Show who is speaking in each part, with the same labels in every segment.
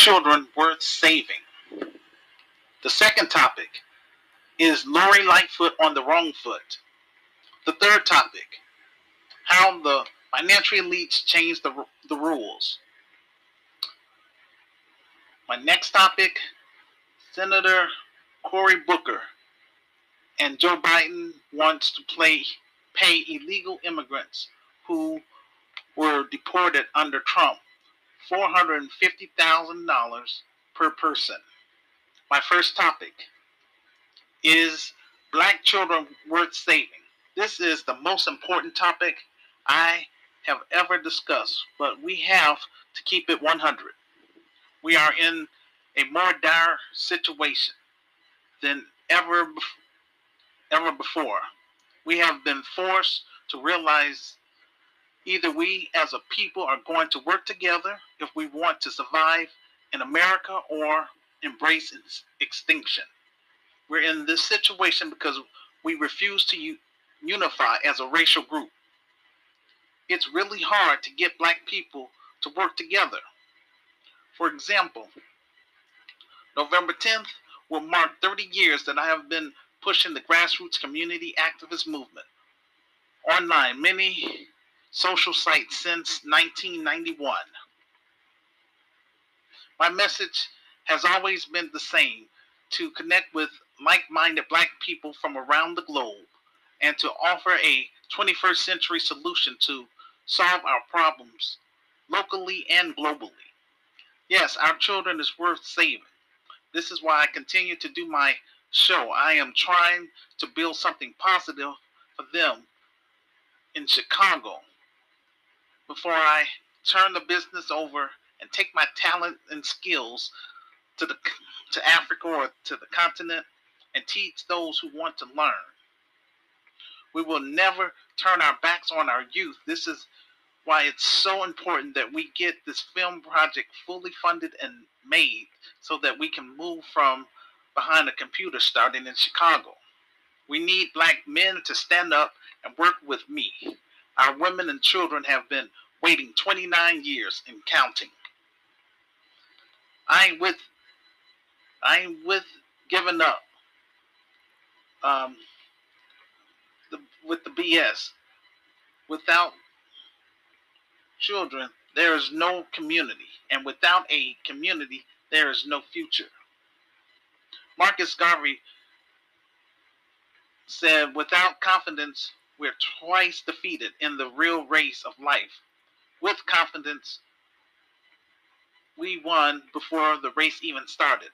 Speaker 1: children worth saving? The second topic is Lori Lightfoot on the wrong foot. The third topic, how the financial elites change the, the rules. My next topic, Senator Cory Booker and Joe Biden wants to play, pay illegal immigrants who were deported under Trump $450,000 per person. My first topic is black children worth saving. This is the most important topic I have ever discussed, but we have to keep it 100. We are in a more dire situation than ever ever before. We have been forced to realize either we as a people are going to work together if we want to survive in America or embrace its extinction. We're in this situation because we refuse to unify as a racial group. It's really hard to get black people to work together. For example, November 10th will mark 30 years that I have been pushing the grassroots community activist movement online many social sites since 1991. My message has always been the same to connect with like minded black people from around the globe and to offer a 21st century solution to solve our problems locally and globally. Yes, our children is worth saving. This is why I continue to do my show. I am trying to build something positive for them in Chicago before I turn the business over and take my talent and skills to the to Africa or to the continent and teach those who want to learn. We will never turn our backs on our youth. This is why it's so important that we get this film project fully funded and made so that we can move from behind a computer starting in Chicago. We need black men to stand up and work with me. Our women and children have been waiting 29 years and counting. I ain't with I ain't with giving up. Um, the, with the BS. Without children, there is no community. And without a community, there is no future. Marcus Garvey said, without confidence, we're twice defeated in the real race of life. With confidence, we won before the race even started.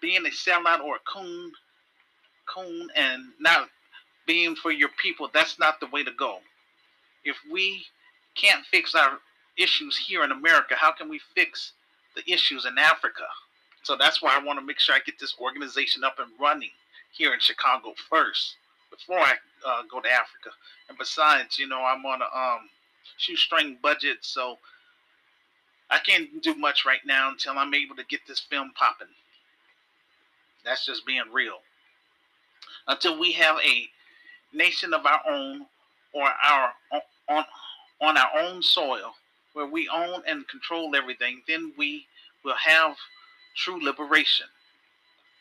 Speaker 1: Being a sellout or a coon, coon, and not being for your people, that's not the way to go. If we can't fix our issues here in America, how can we fix the issues in Africa? So that's why I want to make sure I get this organization up and running here in Chicago first before I uh, go to Africa. And besides, you know, I'm on a um, shoestring budget, so I can't do much right now until I'm able to get this film popping. That's just being real. Until we have a nation of our own or our on on our own soil where we own and control everything, then we will have true liberation.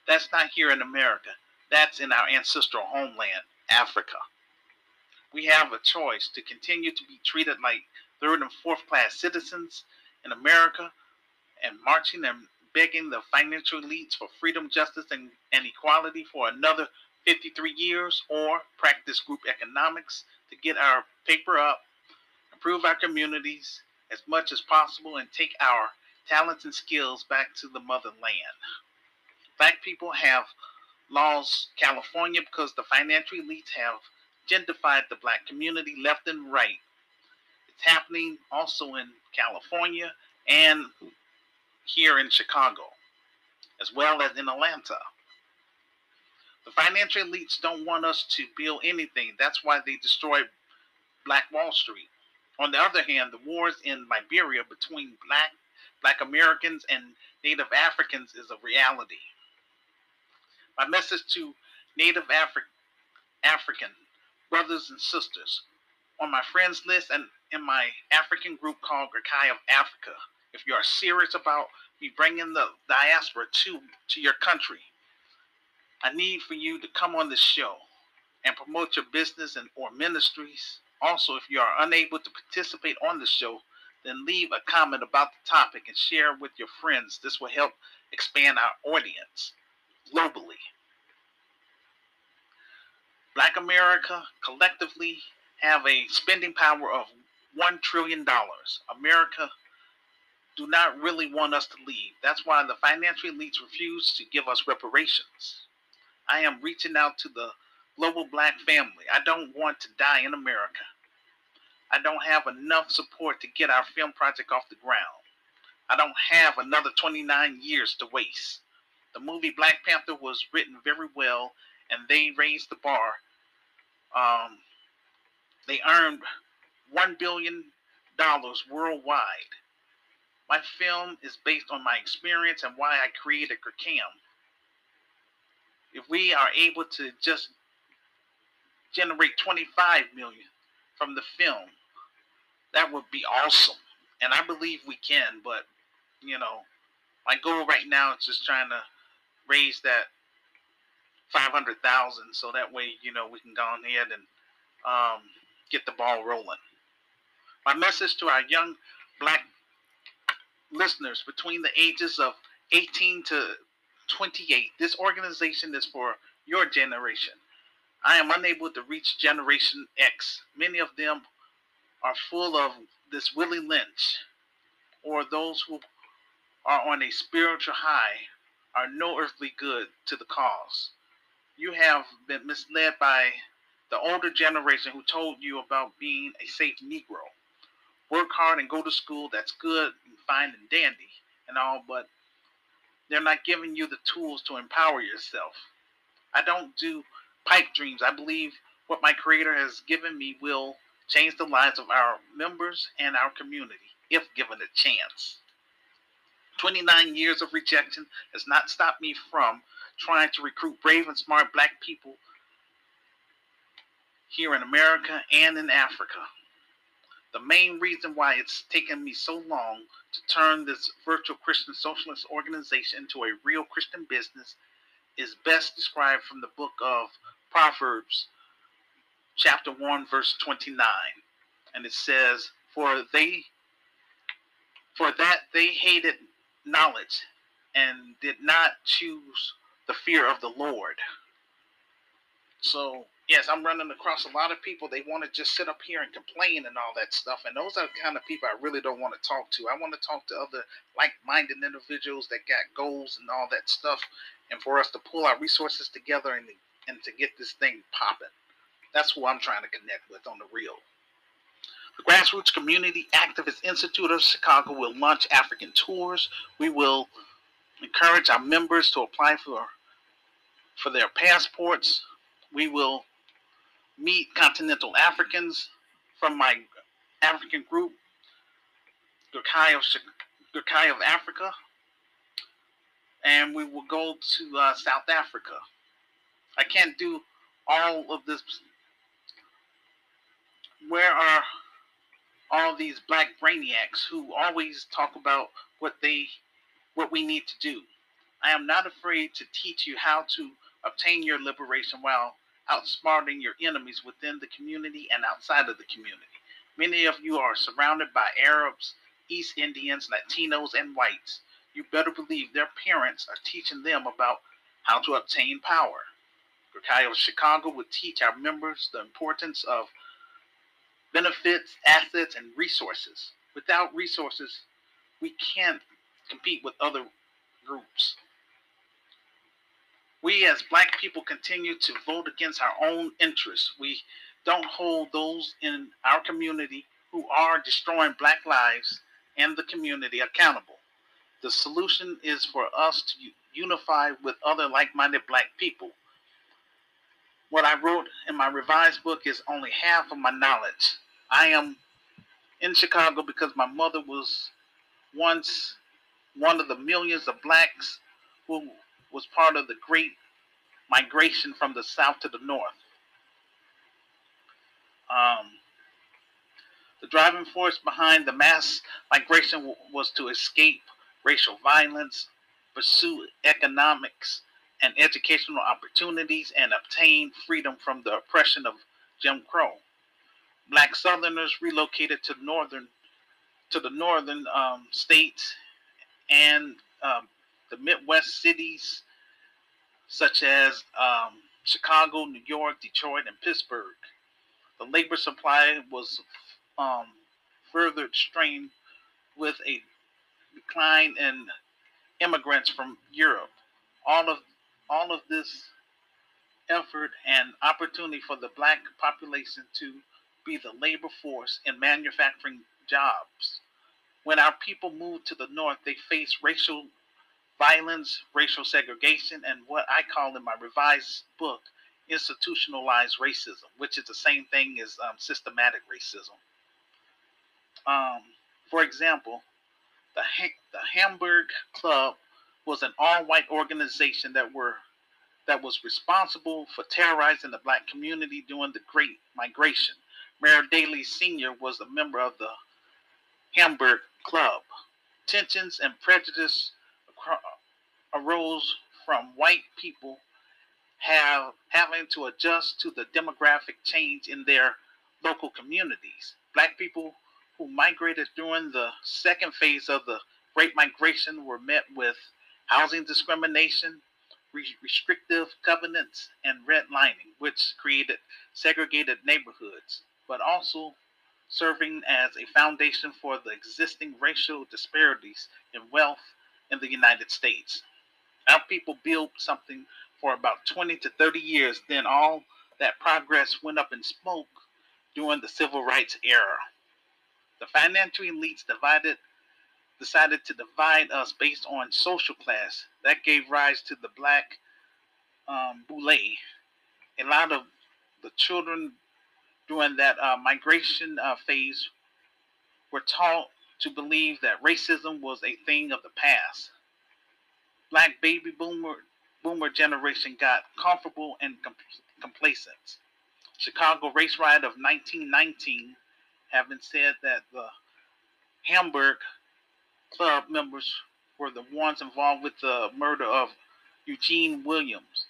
Speaker 1: That's not here in America. That's in our ancestral homeland, Africa. We have a choice to continue to be treated like third and fourth class citizens in America and marching and begging the financial elites for freedom, justice, and, and equality for another 53 years, or practice group economics to get our paper up, improve our communities as much as possible, and take our talents and skills back to the motherland. Black people have lost California because the financial elites have gentrified the black community left and right. It's happening also in California and here in Chicago, as well as in Atlanta. The financial elites don't want us to build anything. That's why they destroyed Black Wall Street. On the other hand, the wars in Liberia between black Black Americans and Native Africans is a reality. My message to Native Afri- African brothers and sisters on my friends list and in my African group called Grakai of Africa if you are serious about me bringing the diaspora to, to your country, I need for you to come on this show and promote your business and or ministries. Also, if you are unable to participate on the show, then leave a comment about the topic and share with your friends. This will help expand our audience globally. Black America collectively have a spending power of $1 trillion. America do not really want us to leave. That's why the financial elites refuse to give us reparations. I am reaching out to the global black family. I don't want to die in America. I don't have enough support to get our film project off the ground. I don't have another 29 years to waste. The movie Black Panther was written very well, and they raised the bar. Um, they earned $1 billion worldwide. My film is based on my experience and why I created Kirkam. If we are able to just generate 25 million from the film, that would be awesome. And I believe we can, but you know, my goal right now is just trying to raise that 500,000 so that way, you know, we can go ahead and um, get the ball rolling. My message to our young black listeners between the ages of 18 to 28 this organization is for your generation. I am unable to reach Generation X. Many of them are full of this Willie Lynch, or those who are on a spiritual high are no earthly good to the cause. You have been misled by the older generation who told you about being a safe Negro. Work hard and go to school, that's good and fine and dandy and all, but they're not giving you the tools to empower yourself. I don't do pipe dreams. I believe what my Creator has given me will change the lives of our members and our community if given a chance. 29 years of rejection has not stopped me from trying to recruit brave and smart black people here in America and in Africa. The main reason why it's taken me so long to turn this virtual Christian socialist organization into a real Christian business is best described from the book of Proverbs, chapter 1, verse 29. And it says, For they for that they hated knowledge and did not choose the fear of the Lord. So yes, I'm running across a lot of people. They want to just sit up here and complain and all that stuff. And those are the kind of people I really don't want to talk to. I want to talk to other like minded individuals that got goals and all that stuff. And for us to pull our resources together and, and to get this thing popping. That's who I'm trying to connect with on the real. The Grassroots Community Activist Institute of Chicago will launch African tours. We will encourage our members to apply for for their passports. We will meet continental Africans from my African group, Gurkai of, Gurkai of Africa, and we will go to uh, South Africa. I can't do all of this. Where are all these black brainiacs who always talk about what they what we need to do? I am not afraid to teach you how to obtain your liberation while outsmarting your enemies within the community and outside of the community. Many of you are surrounded by Arabs, East Indians, Latinos, and whites. You better believe their parents are teaching them about how to obtain power. Of Chicago would teach our members the importance of benefits, assets, and resources. Without resources, we can't compete with other groups we as black people continue to vote against our own interests. We don't hold those in our community who are destroying black lives and the community accountable. The solution is for us to unify with other like minded black people. What I wrote in my revised book is only half of my knowledge. I am in Chicago because my mother was once one of the millions of blacks who was part of the great migration from the south to the north. Um, The driving force behind the mass migration was to escape racial violence, pursue economics and educational opportunities, and obtain freedom from the oppression of Jim Crow. Black Southerners relocated to northern to the northern um, states and um, the Midwest cities such as um, Chicago, New York, Detroit, and Pittsburgh. The labor supply was um, further strained with a decline in immigrants from Europe. All of all of this effort and opportunity for the black population to be the labor force in manufacturing jobs. When our people moved to the north, they faced racial violence, racial segregation, and what I call in my revised book, institutionalized racism, which is the same thing as um, systematic racism. Um, for example, the, ha- the Hamburg Club was an all-white organization that were that was responsible for terrorizing the black community during the Great Migration. Mayor Daley Sr. was a member of the Hamburg Club. Tensions and prejudice arose from white people have having to adjust to the demographic change in their local communities. Black people who migrated during the second phase of the Great Migration were met with housing discrimination, re- restrictive covenants, and redlining, which created segregated neighborhoods, but also serving as a foundation for the existing racial disparities in wealth in the United States. Our people built something for about 20 to 30 years, then all that progress went up in smoke during the civil rights era. The financial elites divided decided to divide us based on social class. That gave rise to the black um, boule. A lot of the children during that uh, migration uh, phase were taught to believe that racism was a thing of the past. Black baby boomer boomer generation got comfortable and com- complacent. Chicago race riot of 1919 having said that the Hamburg club members were the ones involved with the murder of Eugene Williams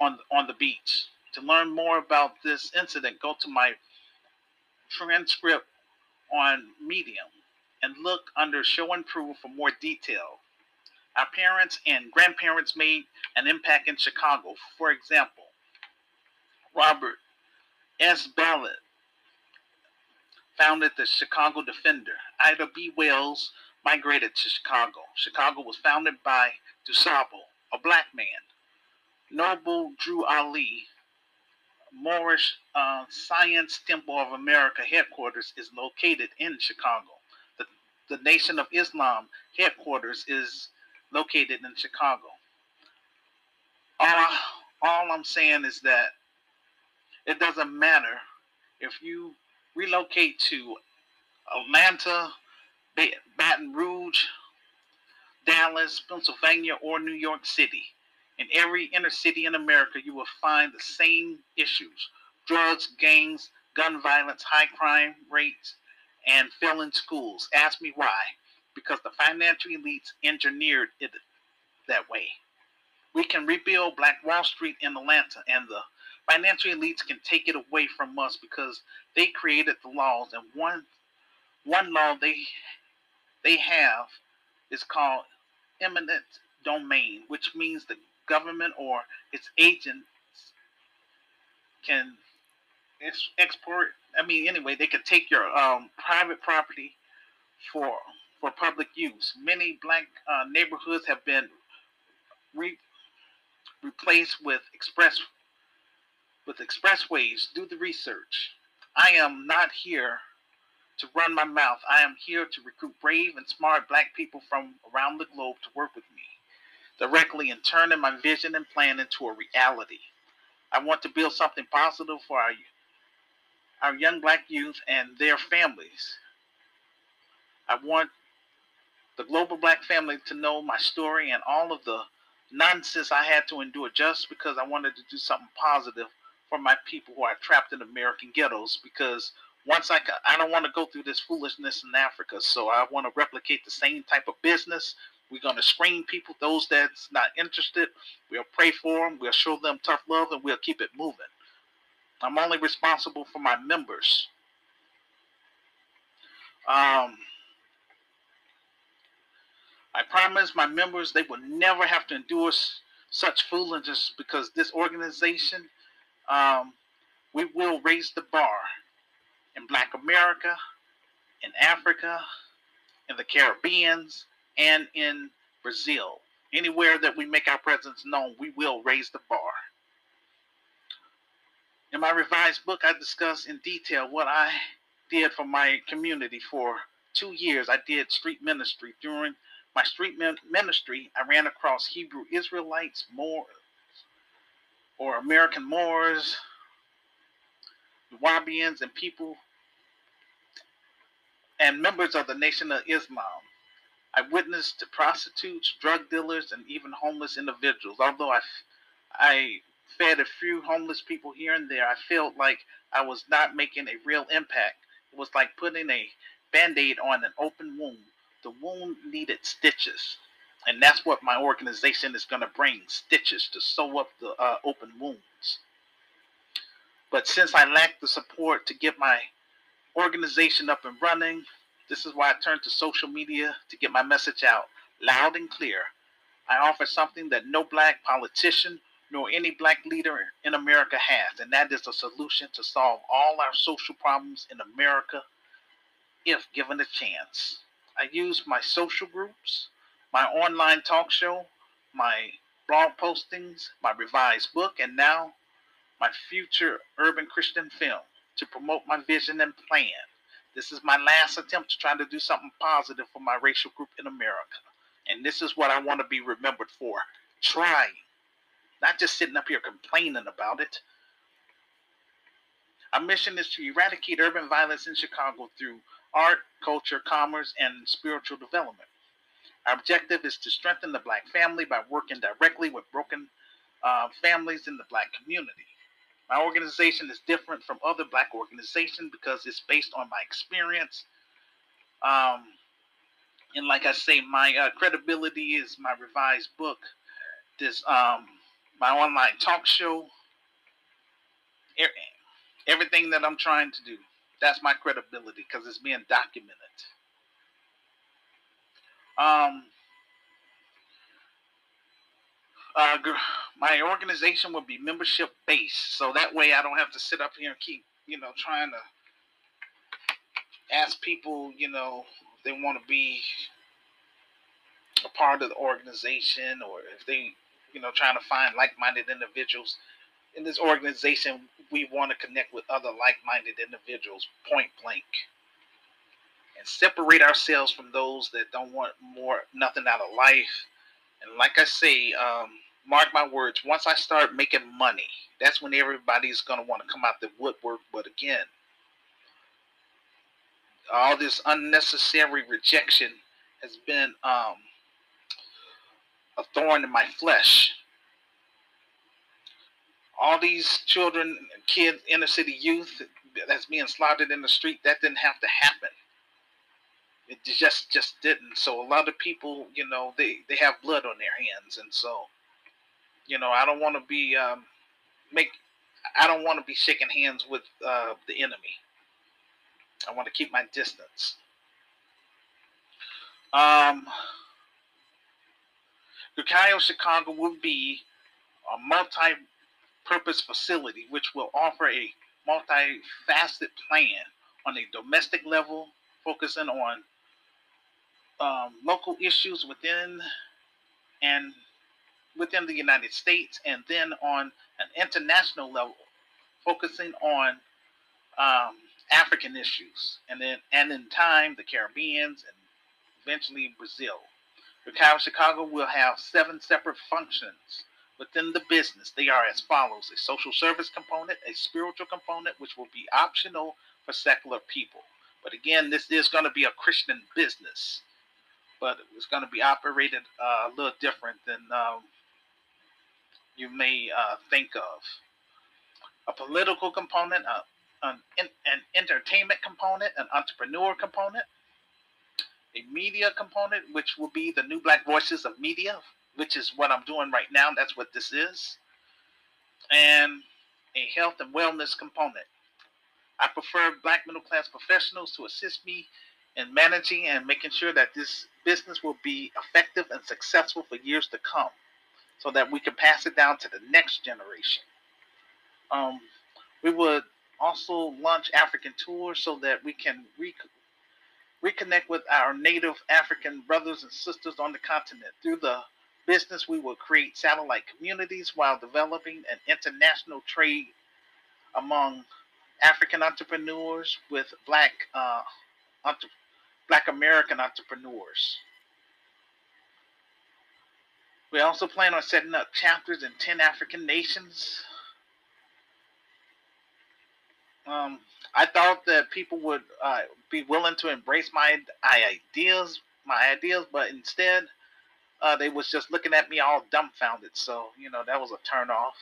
Speaker 1: on on the beach. To learn more about this incident, go to my transcript on Medium and look under Show and Prove for more detail. Our parents and grandparents made an impact in Chicago. For example, Robert S. Ballard founded the Chicago Defender. Ida B. Wells migrated to Chicago. Chicago was founded by DuSable, a black man. Noble Drew Ali, Moorish uh, Science Temple of America headquarters is located in Chicago. The, the Nation of Islam headquarters is located in Chicago. All, all I'm saying is that it doesn't matter if you relocate to Atlanta, Baton Rouge, Dallas, Pennsylvania, or New York City. In every inner city in America, you will find the same issues drugs, gangs, gun violence, high crime rates, and failing schools. Ask me why. Because the financial elites engineered it that way. We can rebuild Black Wall Street in Atlanta, and the financial elites can take it away from us because they created the laws. And one one law they they have is called eminent domain, which means the government or its agents can export. I mean, anyway, they can take your um, private property for for public use. Many black uh, neighborhoods have been re- replaced with express with expressways. Do the research. I am not here to run my mouth. I am here to recruit brave and smart black people from around the globe to work with me directly and turning my vision and plan into a reality. I want to build something positive for our, our young black youth and their families. I want the global black family to know my story and all of the nonsense I had to endure just because I wanted to do something positive for my people who are trapped in American ghettos because once I, I don't want to go through this foolishness in Africa, so I want to replicate the same type of business. We're going to screen people, those that's not interested. We'll pray for them. We'll show them tough love, and we'll keep it moving. I'm only responsible for my members. Um, I promise my members they will never have to endure such foolishness because this organization, um, we will raise the bar in Black America, in Africa, in the Caribbeans, and in Brazil. Anywhere that we make our presence known, we will raise the bar. In my revised book, I discuss in detail what I did for my community for two years. I did street ministry. During my street ministry, I ran across Hebrew Israelites, Moors, or American Moors, Wahabians, and people and members of the Nation of Islam. I witnessed prostitutes, drug dealers, and even homeless individuals. Although I, I fed a few homeless people here and there, I felt like I was not making a real impact. It was like putting a band aid on an open wound. The wound needed stitches. And that's what my organization is going to bring stitches to sew up the uh, open wounds. But since I lacked the support to get my organization up and running. This is why I turned to social media to get my message out loud and clear. I offer something that no black politician nor any black leader in America has, and that is a solution to solve all our social problems in America if given a chance. I use my social groups, my online talk show, my blog postings, my revised book, and now my future urban Christian film to promote my vision and plan. This is my last attempt to try to do something positive for my racial group in America. And this is what I want to be remembered for trying, not just sitting up here complaining about it. Our mission is to eradicate urban violence in Chicago through art, culture, commerce, and spiritual development. Our objective is to strengthen the black family by working directly with broken uh, families in the black community. My organization is different from other black organizations because it's based on my experience. Um, and like I say, my uh, credibility is my revised book, this um, my online talk show, everything that I'm trying to do. That's my credibility because it's being documented. Um, uh, my organization will be membership based, so that way I don't have to sit up here and keep, you know, trying to ask people, you know, if they want to be a part of the organization or if they, you know, trying to find like-minded individuals. In this organization, we want to connect with other like-minded individuals, point blank, and separate ourselves from those that don't want more, nothing out of life. And like I say, um, mark my words, once I start making money, that's when everybody's going to want to come out the woodwork. But again, all this unnecessary rejection has been um, a thorn in my flesh. All these children, kids, inner city youth that's being slaughtered in the street, that didn't have to happen. It just just didn't. So a lot of people, you know, they they have blood on their hands, and so you know, I don't want to be um, make. I don't want to be shaking hands with uh, the enemy. I want to keep my distance. Um, Ukiah, Chicago will be a multi-purpose facility which will offer a multifaceted plan on a domestic level, focusing on um, local issues within and within the United States and then on an international level, focusing on um, African issues and then and in time the Caribbeans and eventually Brazil. Chicago, Chicago will have seven separate functions within the business. They are as follows: a social service component, a spiritual component, which will be optional for secular people. But again, this is going to be a Christian business, but it's going to be operated uh, a little different than um, you may uh, think of. A political component, a an, an entertainment component, an entrepreneur component, a media component, which will be the new Black Voices of Media, which is what I'm doing right now. That's what this is. And a health and wellness component. I prefer black middle class professionals to assist me in managing and making sure that this business will be effective and successful for years to come so that we can pass it down to the next generation. Um, we would also launch African tours so that we can re- reconnect with our native African brothers and sisters on the continent. Through the business, we will create satellite communities while developing an international trade among African entrepreneurs with Black uh, entre- Black American entrepreneurs. We also plan on setting up chapters in 10 African nations. Um, I thought that people would uh, be willing to embrace my ideas, my ideas, but instead, uh, they was just looking at me all dumbfounded. So you know that was a turn off.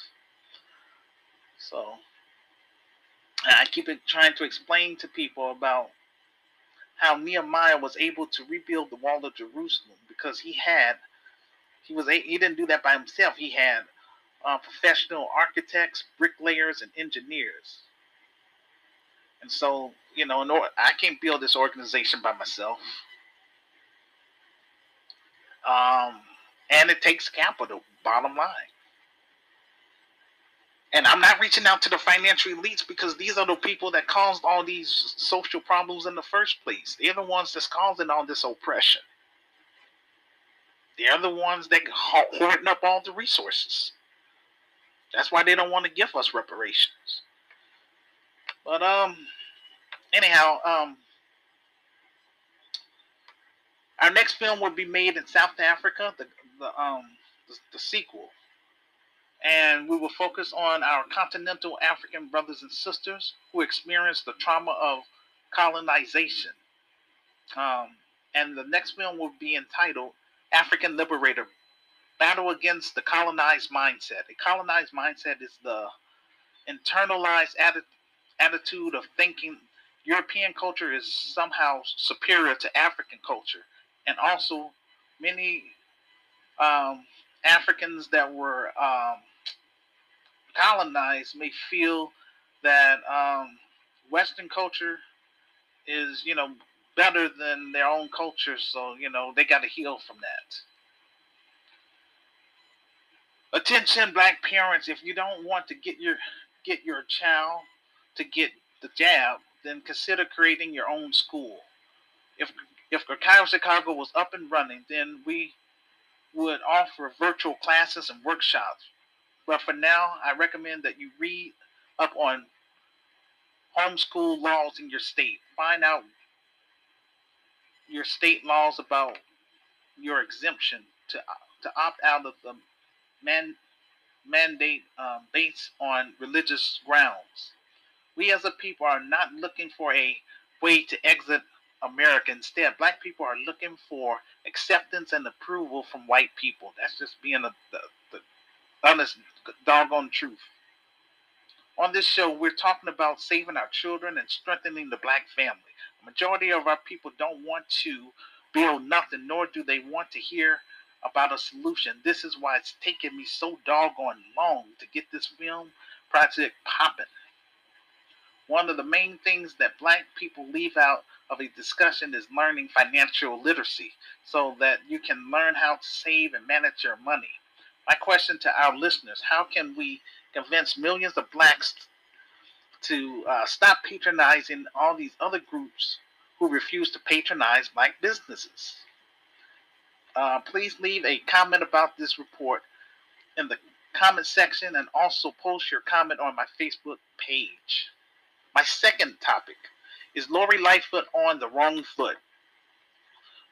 Speaker 1: So I keep trying to explain to people about how Nehemiah was able to rebuild the wall of Jerusalem because he had he was he didn't do that by himself. He had uh, professional architects, bricklayers, and engineers. And so, you know, I can't build this organization by myself. Um, and it takes capital, bottom line. And I'm not reaching out to the financial elites because these are the people that caused all these social problems in the first place. They're the ones that's causing all this oppression. They're the ones that hoarding up all the resources. That's why they don't want to give us reparations. But um, anyhow, um, our next film will be made in South Africa, the the um the, the sequel, and we will focus on our continental African brothers and sisters who experienced the trauma of colonization. Um, and the next film will be entitled African Liberator Battle Against the Colonized Mindset. A colonized mindset is the internalized atti- attitude of thinking European culture is somehow superior to African culture. And also, many um, Africans that were um, colonized may feel that um, Western culture is, you know, better than their own culture, so you know they got to heal from that. Attention, black parents! If you don't want to get your get your child to get the jab, then consider creating your own school. If if Kyle Chicago was up and running, then we would offer virtual classes and workshops. But for now, I recommend that you read up on homeschool laws in your state. Find out your state laws about your exemption to to opt out of the man, mandate um, based on religious grounds. We as a people are not looking for a way to exit America. Instead, black people are looking for acceptance and approval from white people. That's just being a, the, the honest, doggone truth. On this show, we're talking about saving our children and strengthening the black family majority of our people don't want to build nothing, nor do they want to hear about a solution. This is why it's taken me so doggone long to get this film project popping. One of the main things that black people leave out of a discussion is learning financial literacy so that you can learn how to save and manage your money. My question to our listeners how can we convince millions of blacks to uh, stop patronizing all these other groups who refuse to patronize black businesses. Uh, please leave a comment about this report in the comment section and also post your comment on my Facebook page. My second topic is Lori Lightfoot on the wrong foot.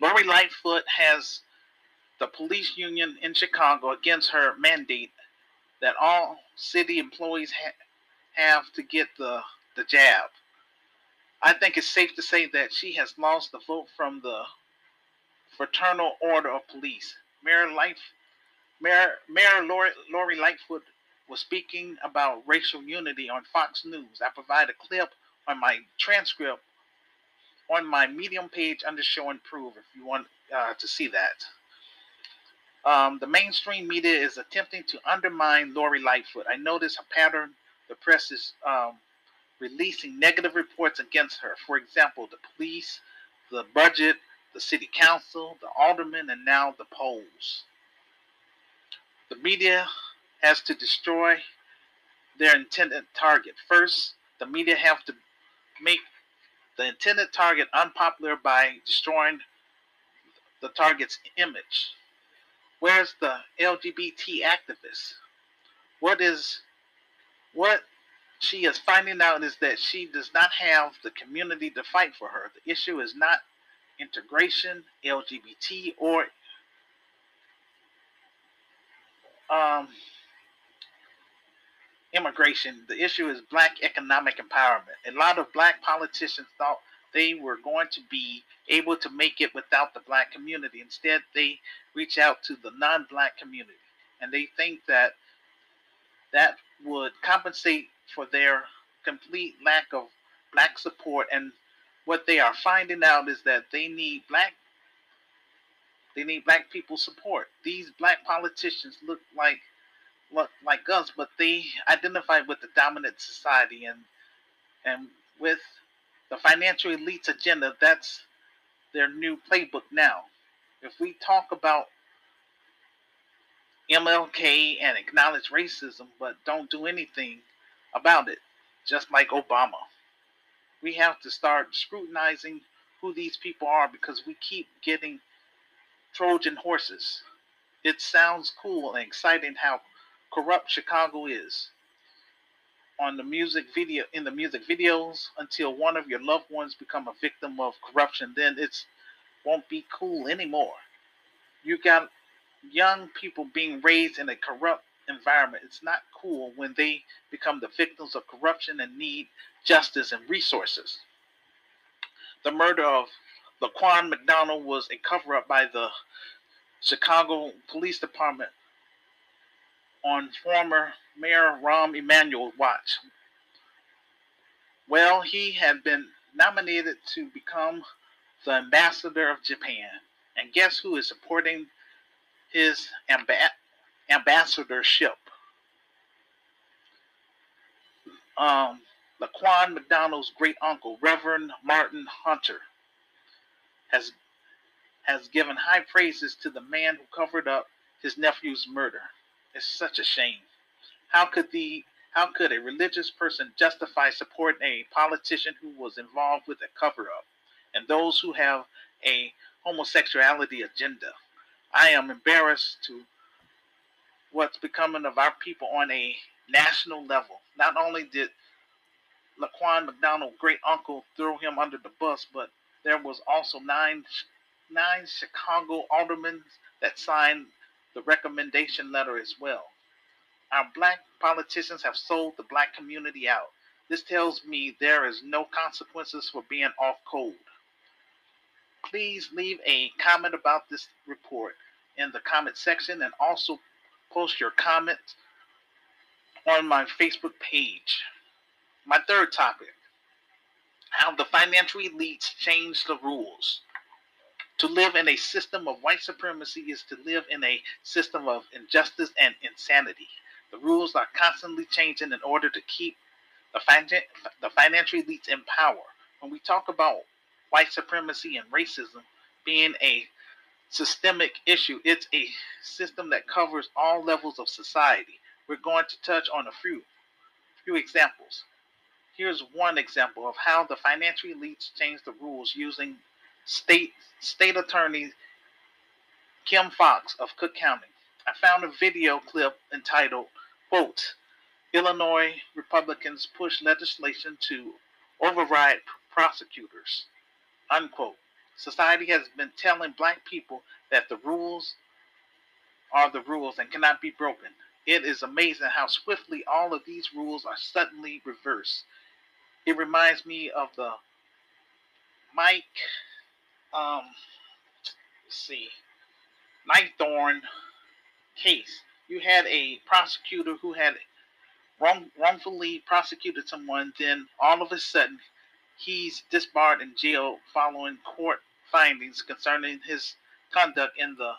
Speaker 1: Lori Lightfoot has the police union in Chicago against her mandate that all city employees ha- have to get the, the jab. I think it's safe to say that she has lost the vote from the Fraternal Order of Police. Mayor Life, Mayor, Mayor Lori, Lori Lightfoot was speaking about racial unity on Fox News. I provide a clip on my transcript on my Medium page under Show and Prove if you want uh, to see that. Um, the mainstream media is attempting to undermine Lori Lightfoot. I notice a pattern. The press is um, releasing negative reports against her. For example, the police, the budget, the city council, the aldermen, and now the polls. The media has to destroy their intended target. First, the media have to make the intended target unpopular by destroying the target's image. Where's the LGBT activist? What is what she is finding out is that she does not have the community to fight for her. The issue is not integration, LGBT, or um, immigration. The issue is black economic empowerment. A lot of black politicians thought they were going to be able to make it without the black community. Instead, they reach out to the non black community and they think that that would compensate for their complete lack of black support. And what they are finding out is that they need black. They need black people support. These black politicians look like look like us, but they identify with the dominant society and and with the financial elite's agenda. That's their new playbook now. If we talk about MLK and acknowledge racism, but don't do anything about it, just like Obama, we have to start scrutinizing who these people are because we keep getting Trojan horses. It sounds cool and exciting how corrupt Chicago is. On the music video in the music videos until one of your loved ones become a victim of corruption then it's won't be cool anymore. You got young people being raised in a corrupt environment it's not cool when they become the victims of corruption and need justice and resources the murder of laquan mcdonald was a cover-up by the chicago police department on former Mayor Rahm Emanuel watch. Well, he had been nominated to become the ambassador of Japan. And guess who is supporting his amb- ambassadorship? Um, Laquan McDonald's great uncle, Reverend Martin Hunter, has has given high praises to the man who covered up his nephew's murder. It's such a shame. How could the how could a religious person justify supporting a politician who was involved with a cover up and those who have a homosexuality agenda? I am embarrassed to what's becoming of our people on a national level. Not only did Laquan McDonald, great uncle, throw him under the bus, but there was also nine nine Chicago aldermen that signed the recommendation letter as well. Our black politicians have sold the black community out. This tells me there is no consequences for being off code. Please leave a comment about this report in the comment section and also post your comments on my Facebook page. My third topic how the financial elites change the rules. To live in a system of white supremacy is to live in a system of injustice and insanity. The rules are constantly changing in order to keep the, fin- the financial elites in power. When we talk about white supremacy and racism being a systemic issue, it's a system that covers all levels of society. We're going to touch on a few few examples. Here's one example of how the financial elites change the rules using state state attorney Kim Foxx of Cook County. I found a video clip entitled, quote, Illinois Republicans push legislation to override prosecutors, unquote. Society has been telling black people that the rules are the rules and cannot be broken. It is amazing how swiftly all of these rules are suddenly reversed. It reminds me of the Mike um, let's see, Nighthorne case. You had a prosecutor who had wrong, wrongfully prosecuted someone, then all of a sudden he's disbarred and jailed following court findings concerning his conduct in the